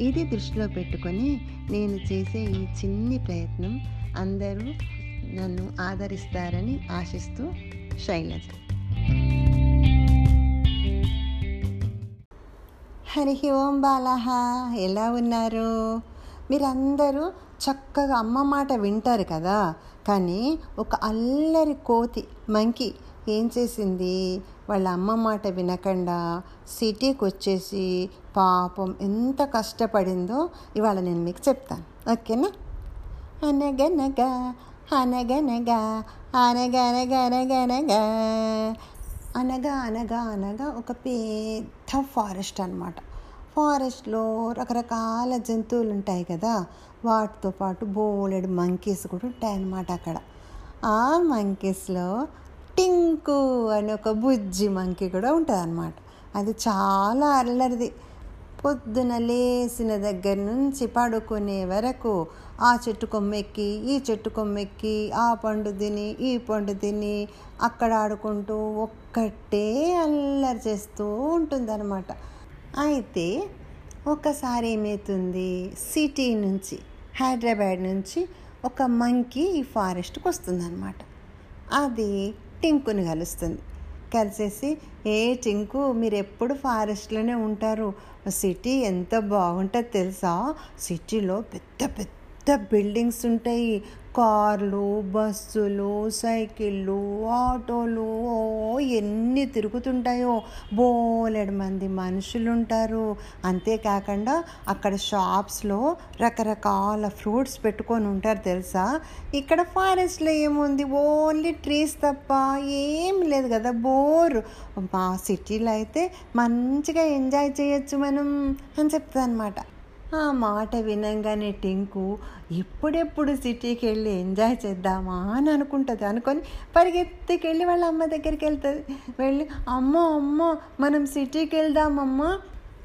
ఇది దృష్టిలో పెట్టుకొని నేను చేసే ఈ చిన్ని ప్రయత్నం అందరూ నన్ను ఆదరిస్తారని ఆశిస్తూ శైలజ. హరి ఓం బాలహ ఎలా ఉన్నారు? మీరందరూ చక్కగా అమ్మ మాట వింటారు కదా కానీ ఒక అల్లరి కోతి మంకి ఏం చేసింది? వాళ్ళ అమ్మ మాట వినకుండా సిటీకి వచ్చేసి పాపం ఎంత కష్టపడిందో ఇవాళ నేను మీకు చెప్తాను. ఓకేనా? అనగనగా అనగనగా అనగనగనగనగా అనగా అనగా అనగా ఒక పెద్ద ఫారెస్ట్ అనమాట ఫారెస్ట్లో రకరకాల జంతువులు ఉంటాయి కదా వాటితో పాటు బోలెడు మంకీస్ కూడా ఉంటాయి అన్నమాట అక్కడ. ఆ మంకీస్లో టింకు అని ఒక బుజ్జి మంకి కూడా ఉంటుంది అనమాట అది చాలా అల్లరిది. పొద్దున లేచిన దగ్గర నుంచి పడుకునే వరకు ఆ చెట్టు కొమ్మెక్కి ఈ చెట్టు కొమ్మెక్కి ఆ పండు తిని ఈ పండు తిని అక్కడ ఆడుకుంటూ ఒక్కటే అల్లరి చేస్తూ ఉంటుందన్నమాట. అయితే ఒకసారి ఏమవుతుంది సిటీ నుంచి హైదరాబాద్ నుంచి ఒక మంకీ ఈ ఫారెస్ట్కి వస్తుందన్నమాట. అది టింకుని కలుస్తుంది. కలిసేసి ఏ టింకు మీరు ఎప్పుడు ఫారెస్ట్లోనే ఉంటారు? సిటీ ఎంత బాగుంటుందో తెలుసా? సిటీలో పెద్ద పెద్ద బిల్డింగ్స్ ఉంటాయి. కార్లు బస్సులు సైకిళ్ళు ఆటోలు ఓ ఎన్ని తిరుగుతుంటాయో. బోలెడు మంది మనుషులు ఉంటారు అంతేకాకుండా అక్కడ షాప్స్లో రకరకాల ఫ్రూట్స్ పెట్టుకొని ఉంటారు తెలుసా? ఇక్కడ ఫారెస్ట్లో ఏముంది? ఓన్లీ ట్రీస్ తప్ప ఏం లేదు కదా బోర్. మా సిటీలో అయితే మంచిగా ఎంజాయ్ చేయొచ్చు మనం అని చెప్తా అనమాట ఆ మాట వినంగానే టింకు ఎప్పుడెప్పుడు సిటీకి వెళ్ళి ఎంజాయ్ చేద్దామా అని అనుకుంటుంది. అనుకొని పరిగెత్తికెళ్ళి వాళ్ళ అమ్మ దగ్గరికి వెళ్తుంది. వెళ్ళి అమ్మో అమ్మో మనం సిటీకి వెళ్దామమ్మా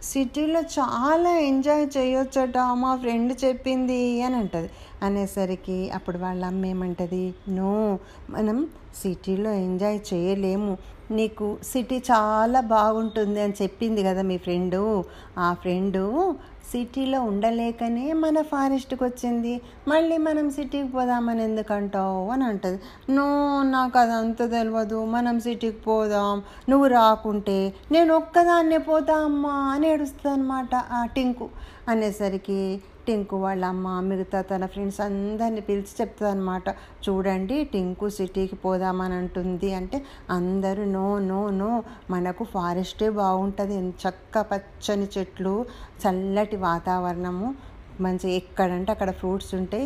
సిటీలో చాలా ఎంజాయ్ చేయొచ్చట మా ఫ్రెండ్ చెప్పింది అని అంటుంది. అనేసరికి అప్పుడు వాళ్ళ అమ్మ ఏమంటుంది నో మనం సిటీలో ఎంజాయ్ చేయలేము. నీకు సిటీ చాలా బాగుంటుంది అని చెప్పింది కదా మీ ఫ్రెండు. ఆ ఫ్రెండు సిటీలో ఉండలేకనే మన ఫారెస్ట్కి వచ్చింది. మళ్ళీ మనం సిటీకి పోదామని ఎందుకంటావు అని అంటుంది. నో నాకు అదంత తెలియదు మనం సిటీకి పోదాం. నువ్వు రాకుంటే నేను ఒక్కదాన్నే పోతా అమ్మా అని ఏడుస్తుంది అనమాట ఆ టింకు. అనేసరికి టింకు వాళ్ళ అమ్మ మిగతా తన ఫ్రెండ్స్ అందరిని పిలిచి చెప్తుంది అనమాట చూడండి టింకు సిటీకి పోదామని అంటుంది అంటే అందరూ నో నో నో. మనకు ఫారెస్టే బాగుంటుంది. చక్క పచ్చని చెట్లు చల్లటి వాతావరణము మంచి ఎక్కడంటే అక్కడ ఫ్రూట్స్ ఉంటాయి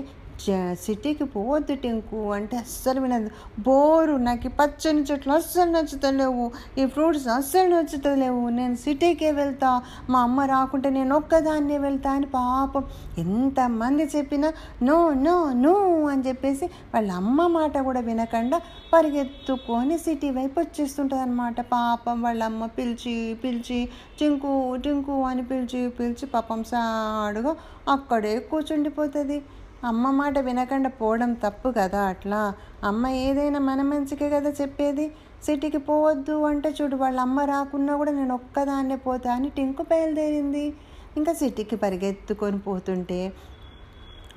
సిటీకి పోవద్దు టెంకు అంటే అస్సలు వినదు. బోరు నాకు పచ్చని చెట్లు అస్సలు నచ్చుతలేవు. ఈ ఫ్రూట్స్ అస్సలు నచ్చుతలేవు. నేను సిటీకే వెళ్తా. మా అమ్మ రాకుంటే నేను ఒక్కదాన్నే వెళ్తా అని పాపం. ఎంతమంది చెప్పినా నో నో నో అని చెప్పేసి వాళ్ళ అమ్మ మాట కూడా వినకుండా పరిగెత్తుకొని సిటీ వైపు వచ్చేస్తుంటుంది అనమాట పాపం వాళ్ళ అమ్మ పిలిచి పిలిచి టింకు టింకు అని పిలిచి పిలిచి పాపం సాడుగా అక్కడే కూర్చుండిపోతుంది. అమ్మ మాట వినకుండా పోవడం తప్పు కదా అట్లా? అమ్మ ఏదైనా మన మంచికే కదా చెప్పేది? సిటీకి పోవద్దు అంటే చూడు వాళ్ళ అమ్మ రాకున్నా కూడా నేను ఒక్కదాన్నే పోతా అని టింకు బయలుదేరింది. ఇంకా సిటీకి పరిగెత్తుకొని పోతుంటే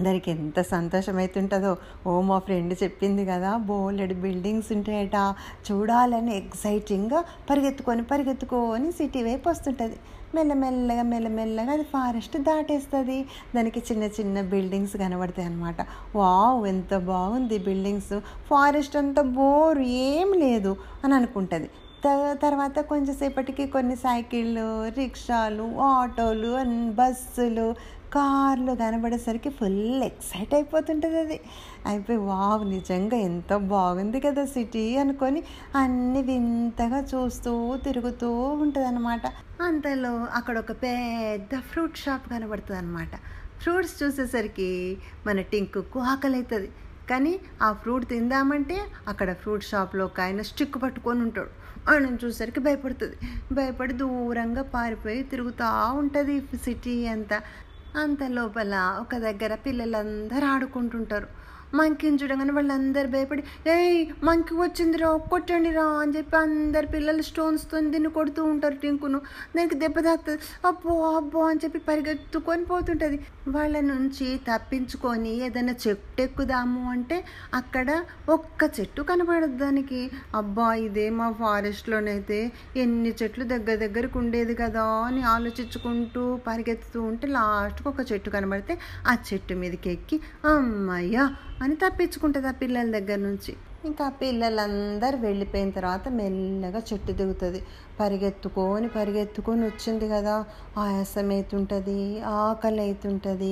దానికి ఎంత సంతోషం అవుతుంటుందో ఓ మా ఫ్రెండ్ చెప్పింది కదా బోలెడు బిల్డింగ్స్ ఉంటాయట చూడాలని ఎగ్జైటింగ్గా పరిగెత్తుకొని పరిగెత్తుకొని సిటీ వైపు వస్తుంటుంది. మెల్లమెల్లగా మెల్లమెల్లగా అది ఫారెస్ట్ దాటేస్తుంది. దానికి చిన్న చిన్న బిల్డింగ్స్ కనబడతాయి అనమాట వావ్ ఎంత బాగుంది బిల్డింగ్స్. ఫారెస్ట్ అంతా బోర్ ఏం లేదు అని అనుకుంటుంది. త- తర్వాత కొంచెంసేపటికి కొన్ని సైకిళ్ళు రిక్షాలు ఆటోలు అన్- బస్సులు కార్లు కనబడేసరికి ఫుల్ ఎక్సైట్ అయిపోతుంటుంది అది. అయిపోయి వావ్ నిజంగా ఎంత బాగుంది కదా సిటీ అనుకొని అన్ని వింతగా చూస్తూ తిరుగుతూ ఉంటుంది అనమాట అంతలో అక్కడ ఒక పెద్ద ఫ్రూట్ షాప్ కనబడుతుంది అనమాట ఫ్రూట్స్ చూసేసరికి మన టింకుకు ఆకలి అవుతుంది కానీ ఆ ఫ్రూట్ తిందామంటే అక్కడ ఫ్రూట్ షాప్లో ఒక ఆయన స్టిక్ పట్టుకొని ఉంటాడు. ఆయన చూసరికి భయపడుతుంది. భయపడి దూరంగా పారిపోయి తిరుగుతూ ఉంటుంది సిటీ అంతా. అంత లోపల ఒక దగ్గర పిల్లలందరూ ఆడుకుంటుంటారు. మంకీని చూడగానే వాళ్ళందరూ భయపడి ఏయ్ మంకీ వచ్చిందిరా కొట్టండి రా అని చెప్పి అందరు పిల్లలు స్టోన్స్తో దీన్ని కొడుతూ ఉంటారు టింకును. దానికి దెబ్బ తాకుతుంది అబ్బో అబ్బో అని చెప్పి పరిగెత్తుకొని పోతుంటుంది. వాళ్ళ నుంచి తప్పించుకొని ఏదైనా చెట్టు ఎక్కుదాము అంటే అక్కడ ఒక్క చెట్టు కనపడదు దానికి. అబ్బా ఇదే మా ఫారెస్ట్లోనైతే ఎన్ని చెట్లు దగ్గర దగ్గరకు ఉండేది కదా అని ఆలోచించుకుంటూ పరిగెత్తుతూ ఉంటే లాస్ట్కి ఒక చెట్టు కనబడితే ఆ చెట్టు మీదకి ఎక్కి అమ్మయ్యా అని తప్పించుకుంటుంది ఆ పిల్లల దగ్గర నుంచి? ఇంకా పిల్లలందరూ వెళ్ళిపోయిన తర్వాత మెల్లగా చెట్టు దిగుతుంది. పరిగెత్తుకొని పరిగెత్తుకొని వచ్చింది కదా. ఆయాసం అవుతుంటుంది ఆకలి అవుతుంటుంది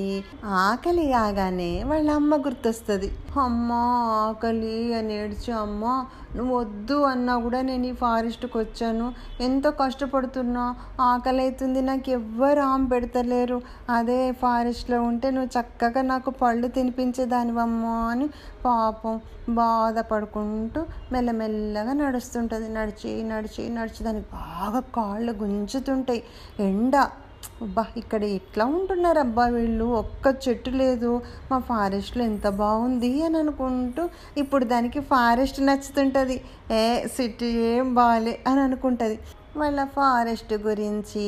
ఆకలి కాగానే వాళ్ళ అమ్మ గుర్తొస్తుంది. అమ్మ ఆకలి అని ఏడ్చి అమ్మ నువ్వు వద్దు అన్నా కూడా నేను ఈ ఫారెస్ట్కి వచ్చాను. ఎంతో కష్టపడుతున్నా ఆకలి అవుతుంది నాకు ఎవ్వరు ఆమె పెడతలేరు. అదే ఫారెస్ట్లో ఉంటే నువ్వు చక్కగా నాకు పళ్ళు తినిపించేదానివమ్మా అని పాపం బాధపడు మాట్లాడుకుంటూ మెల్లమెల్లగా నడుస్తుంటుంది. నడిచి నడిచి నడిచి దానికి బాగా కాళ్ళు గుంజుతుంటాయి. ఎండ. అబ్బా ఇక్కడ ఎట్లా ఉంటున్నారు అబ్బా వీళ్ళు? ఒక్క చెట్టు లేదు. మా ఫారెస్ట్లో ఎంత బాగుంది అని అనుకుంటూ ఇప్పుడు దానికి ఫారెస్ట్ నచ్చుతుంటుంది. ఏ సిటీ ఏం బాగాలే అని అనుకుంటుంది. వాళ్ళ ఫారెస్ట్ గురించి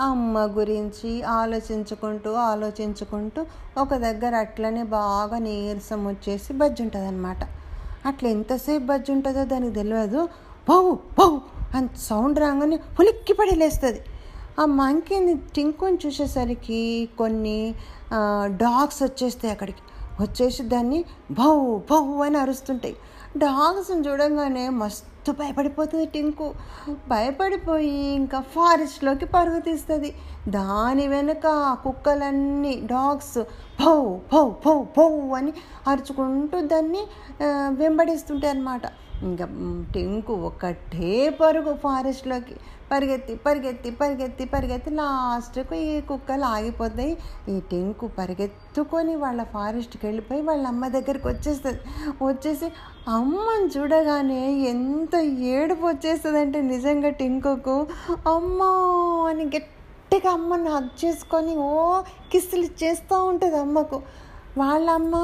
అమ్మ గురించి ఆలోచించుకుంటూ ఆలోచించుకుంటూ ఒక దగ్గర అట్లనే బాగా నీరసం వచ్చేసి బజ్జి ఉంటుంది అనమాట అట్లా ఎంతసేపు బజ్జి ఉంటుందో దానికి తెలియదు. బౌ బౌ అని సౌండ్ రాగానే ఉలిక్కి పడి లేస్తుంది. ఆ మంకీని టింకుని చూసేసరికి కొన్ని డాగ్స్ వచ్చేస్తాయి అక్కడికి. వచ్చేసి దాన్ని భౌ భౌ అని అరుస్తుంటాయి. డాగ్స్ని చూడంగానే మస్తు భయపడిపోతుంది టింకు. భయపడిపోయి ఇంకా ఫారెస్ట్లోకి పరుగు తీస్తుంది. దాని వెనుక కుక్కలన్నీ డాగ్స్ పౌ పౌ పౌ పౌ అని అరుచుకుంటూ దాన్ని వెంబడిస్తుంటాయి అన్నమాట ఇంకా టింకు ఒకటే పరుగు ఫారెస్ట్లోకి. పరిగెత్తి పరిగెత్తి పరిగెత్తి పరిగెత్తి లాస్ట్కు ఈ కుక్కలు ఆగిపోతాయి ఈ టెంకు పరిగెత్తుకొని వాళ్ళ ఫారెస్ట్కి వెళ్ళిపోయి వాళ్ళ అమ్మ దగ్గరికి వచ్చేస్తుంది. వచ్చేసి అమ్మని చూడగానే ఎంత ఏడుపు వచ్చేస్తుంది అంటే నిజంగా టింకుకు. అమ్మో అని గట్టిగా అమ్మని హక్ చేసుకొని ఓ కిస్సులు చేస్తూ ఉంటుంది అమ్మకు. వాళ్ళ అమ్మ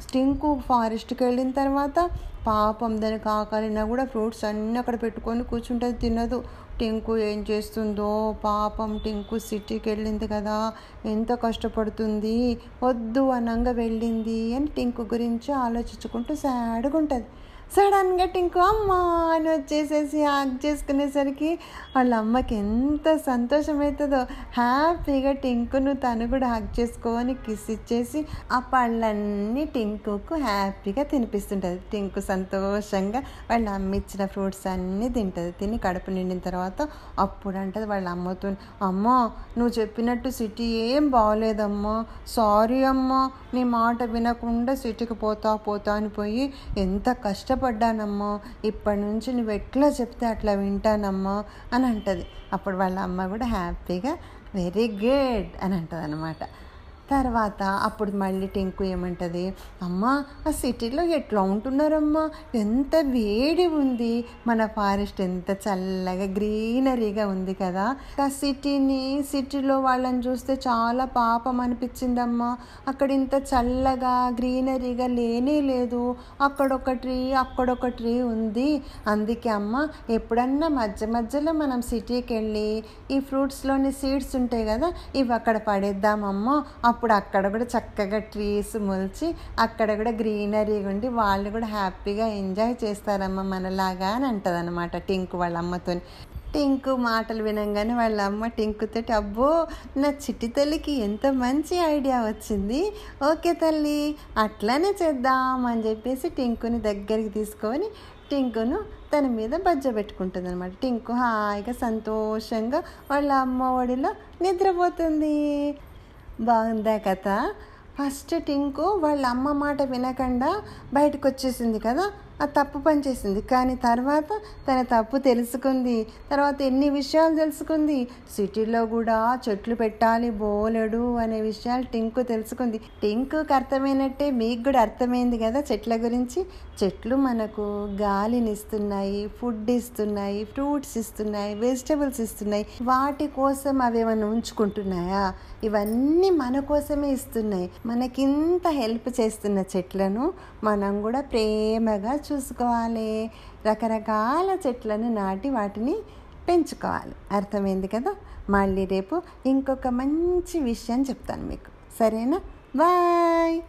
స్టింకు ఫారెస్ట్కి వెళ్ళిన తర్వాత పాపం దానికి ఆకలినా కూడా ఫ్రూట్స్ అన్నీ అక్కడ పెట్టుకొని కూర్చుంటుంది తినదు. టింకు ఏం చేస్తుందో పాపం టింకు సిటీకి వెళ్ళింది కదా ఎంత కష్టపడుతుంది వద్దు అనంగా వెళ్ళింది అని టింకు గురించి ఆలోచించుకుంటూ సాడ్గా ఉంటుంది. సడన్గా టింకు అమ్మ అని వచ్చేసేసి హాక్ చేసుకునేసరికి వాళ్ళ అమ్మకి ఎంత సంతోషం అవుతుందో. హ్యాపీగా టింకును తను కూడా హాక్ చేసుకొని కిస్ ఇచ్చేసి ఆ పళ్ళన్నీ టింకుకు హ్యాపీగా తినిపిస్తుంటుంది. టింకు సంతోషంగా వాళ్ళ అమ్మ ఇచ్చిన ఫ్రూట్స్ అన్నీ తింటుంది. తిని కడుపు నిండిన తర్వాత అప్పుడు అంటది వాళ్ళ అమ్మతో అమ్మో నువ్వు చెప్పినట్టు సిటీ ఏం బాగోలేదమ్మా సారీ అమ్మా నీ మాట వినకుండా సిటీకి పోతా పోతా అని పోయి ఎంత కష్టపడ్డానమ్మా ఇప్పటి నుంచి నువ్వు ఎట్లా చెప్తే అట్లా వింటానమ్మా అని అంటది. అప్పుడు వాళ్ళ అమ్మ కూడా హ్యాపీగా వెరీ గుడ్ అని అంటుంది అనమాట తర్వాత అప్పుడు మళ్ళీ టెంకు ఏమంటుంది? అమ్మ ఆ సిటీలో ఎట్లా ఉంటున్నారమ్మా? ఎంత వేడి ఉంది. మన ఫారెస్ట్ ఎంత చల్లగా గ్రీనరీగా ఉంది కదా. ఆ సిటీని సిటీలో వాళ్ళని చూస్తే చాలా పాపం అనిపించిందమ్మా. అక్కడ ఇంత చల్లగా గ్రీనరీగా లేనే లేదు. అక్కడొక ట్రీ అక్కడొక ట్రీ ఉంది. అందుకే అమ్మ ఎప్పుడన్నా మధ్య మధ్యలో మనం సిటీకి వెళ్ళి ఈ ఫ్రూట్స్లోని సీడ్స్ ఉంటాయి కదా ఇవి అక్కడ పడేద్దామమ్మా. అప్పుడు అక్కడ కూడా చక్కగా ట్రీస్ మొలిచి అక్కడ కూడా గ్రీనరీ ఉండి వాళ్ళు కూడా హ్యాపీగా ఎంజాయ్ చేస్తారమ్మ మనలాగా అని అంటుంది అనమాట టింకు వాళ్ళ అమ్మతో టింకు మాటలు వినంగానే వాళ్ళ అమ్మ టింకుతోటి అబ్బో నా చిట్టి తల్లికి ఎంత మంచి ఐడియా వచ్చింది. ఓకే తల్లి అట్లానే చేద్దాం అని చెప్పేసి టింకుని దగ్గరికి తీసుకొని టింకును తన మీద బజ్జ పెట్టుకుంటుంది అనమాట టింకు హాయిగా సంతోషంగా వాళ్ళ అమ్మ ఒడిలో నిద్రపోతుంది. బాగుందా కథ? ఫస్ట్ టింకు వాళ్ళ అమ్మ మాట వినకుండా బయటకు వచ్చేసింది కదా? ఆ తప్పు పని చేసింది. కానీ తర్వాత తన తప్పు తెలుసుకుంది. తర్వాత ఎన్ని విషయాలు తెలుసుకుంది? సిటీలో కూడా చెట్లు పెట్టాలి బోలెడు అనే విషయాలు టింకు తెలుసుకుంది. టింకుకి అర్థమైనట్టే మీకు కూడా అర్థమైంది కదా చెట్ల గురించి? చెట్లు మనకు గాలిని ఇస్తున్నాయి ఫుడ్ ఇస్తున్నాయి ఫ్రూట్స్ ఇస్తున్నాయి వెజిటబుల్స్ ఇస్తున్నాయి. వాటి కోసం అవి ఏమైనా ఉంచుకుంటున్నాయా? ఇవన్నీ మన కోసమే ఇస్తున్నాయి. మనకింత హెల్ప్ చేస్తున్న చెట్లను మనం కూడా ప్రేమగా చూసుకోవాలి. రకరకాల చెట్లను నాటి వాటిని పెంచుకోవాలి. అర్థమైంది కదా? మళ్ళీ రేపు ఇంకొక మంచి విషయం చెప్తాను మీకు. సరేనా? బాయ్!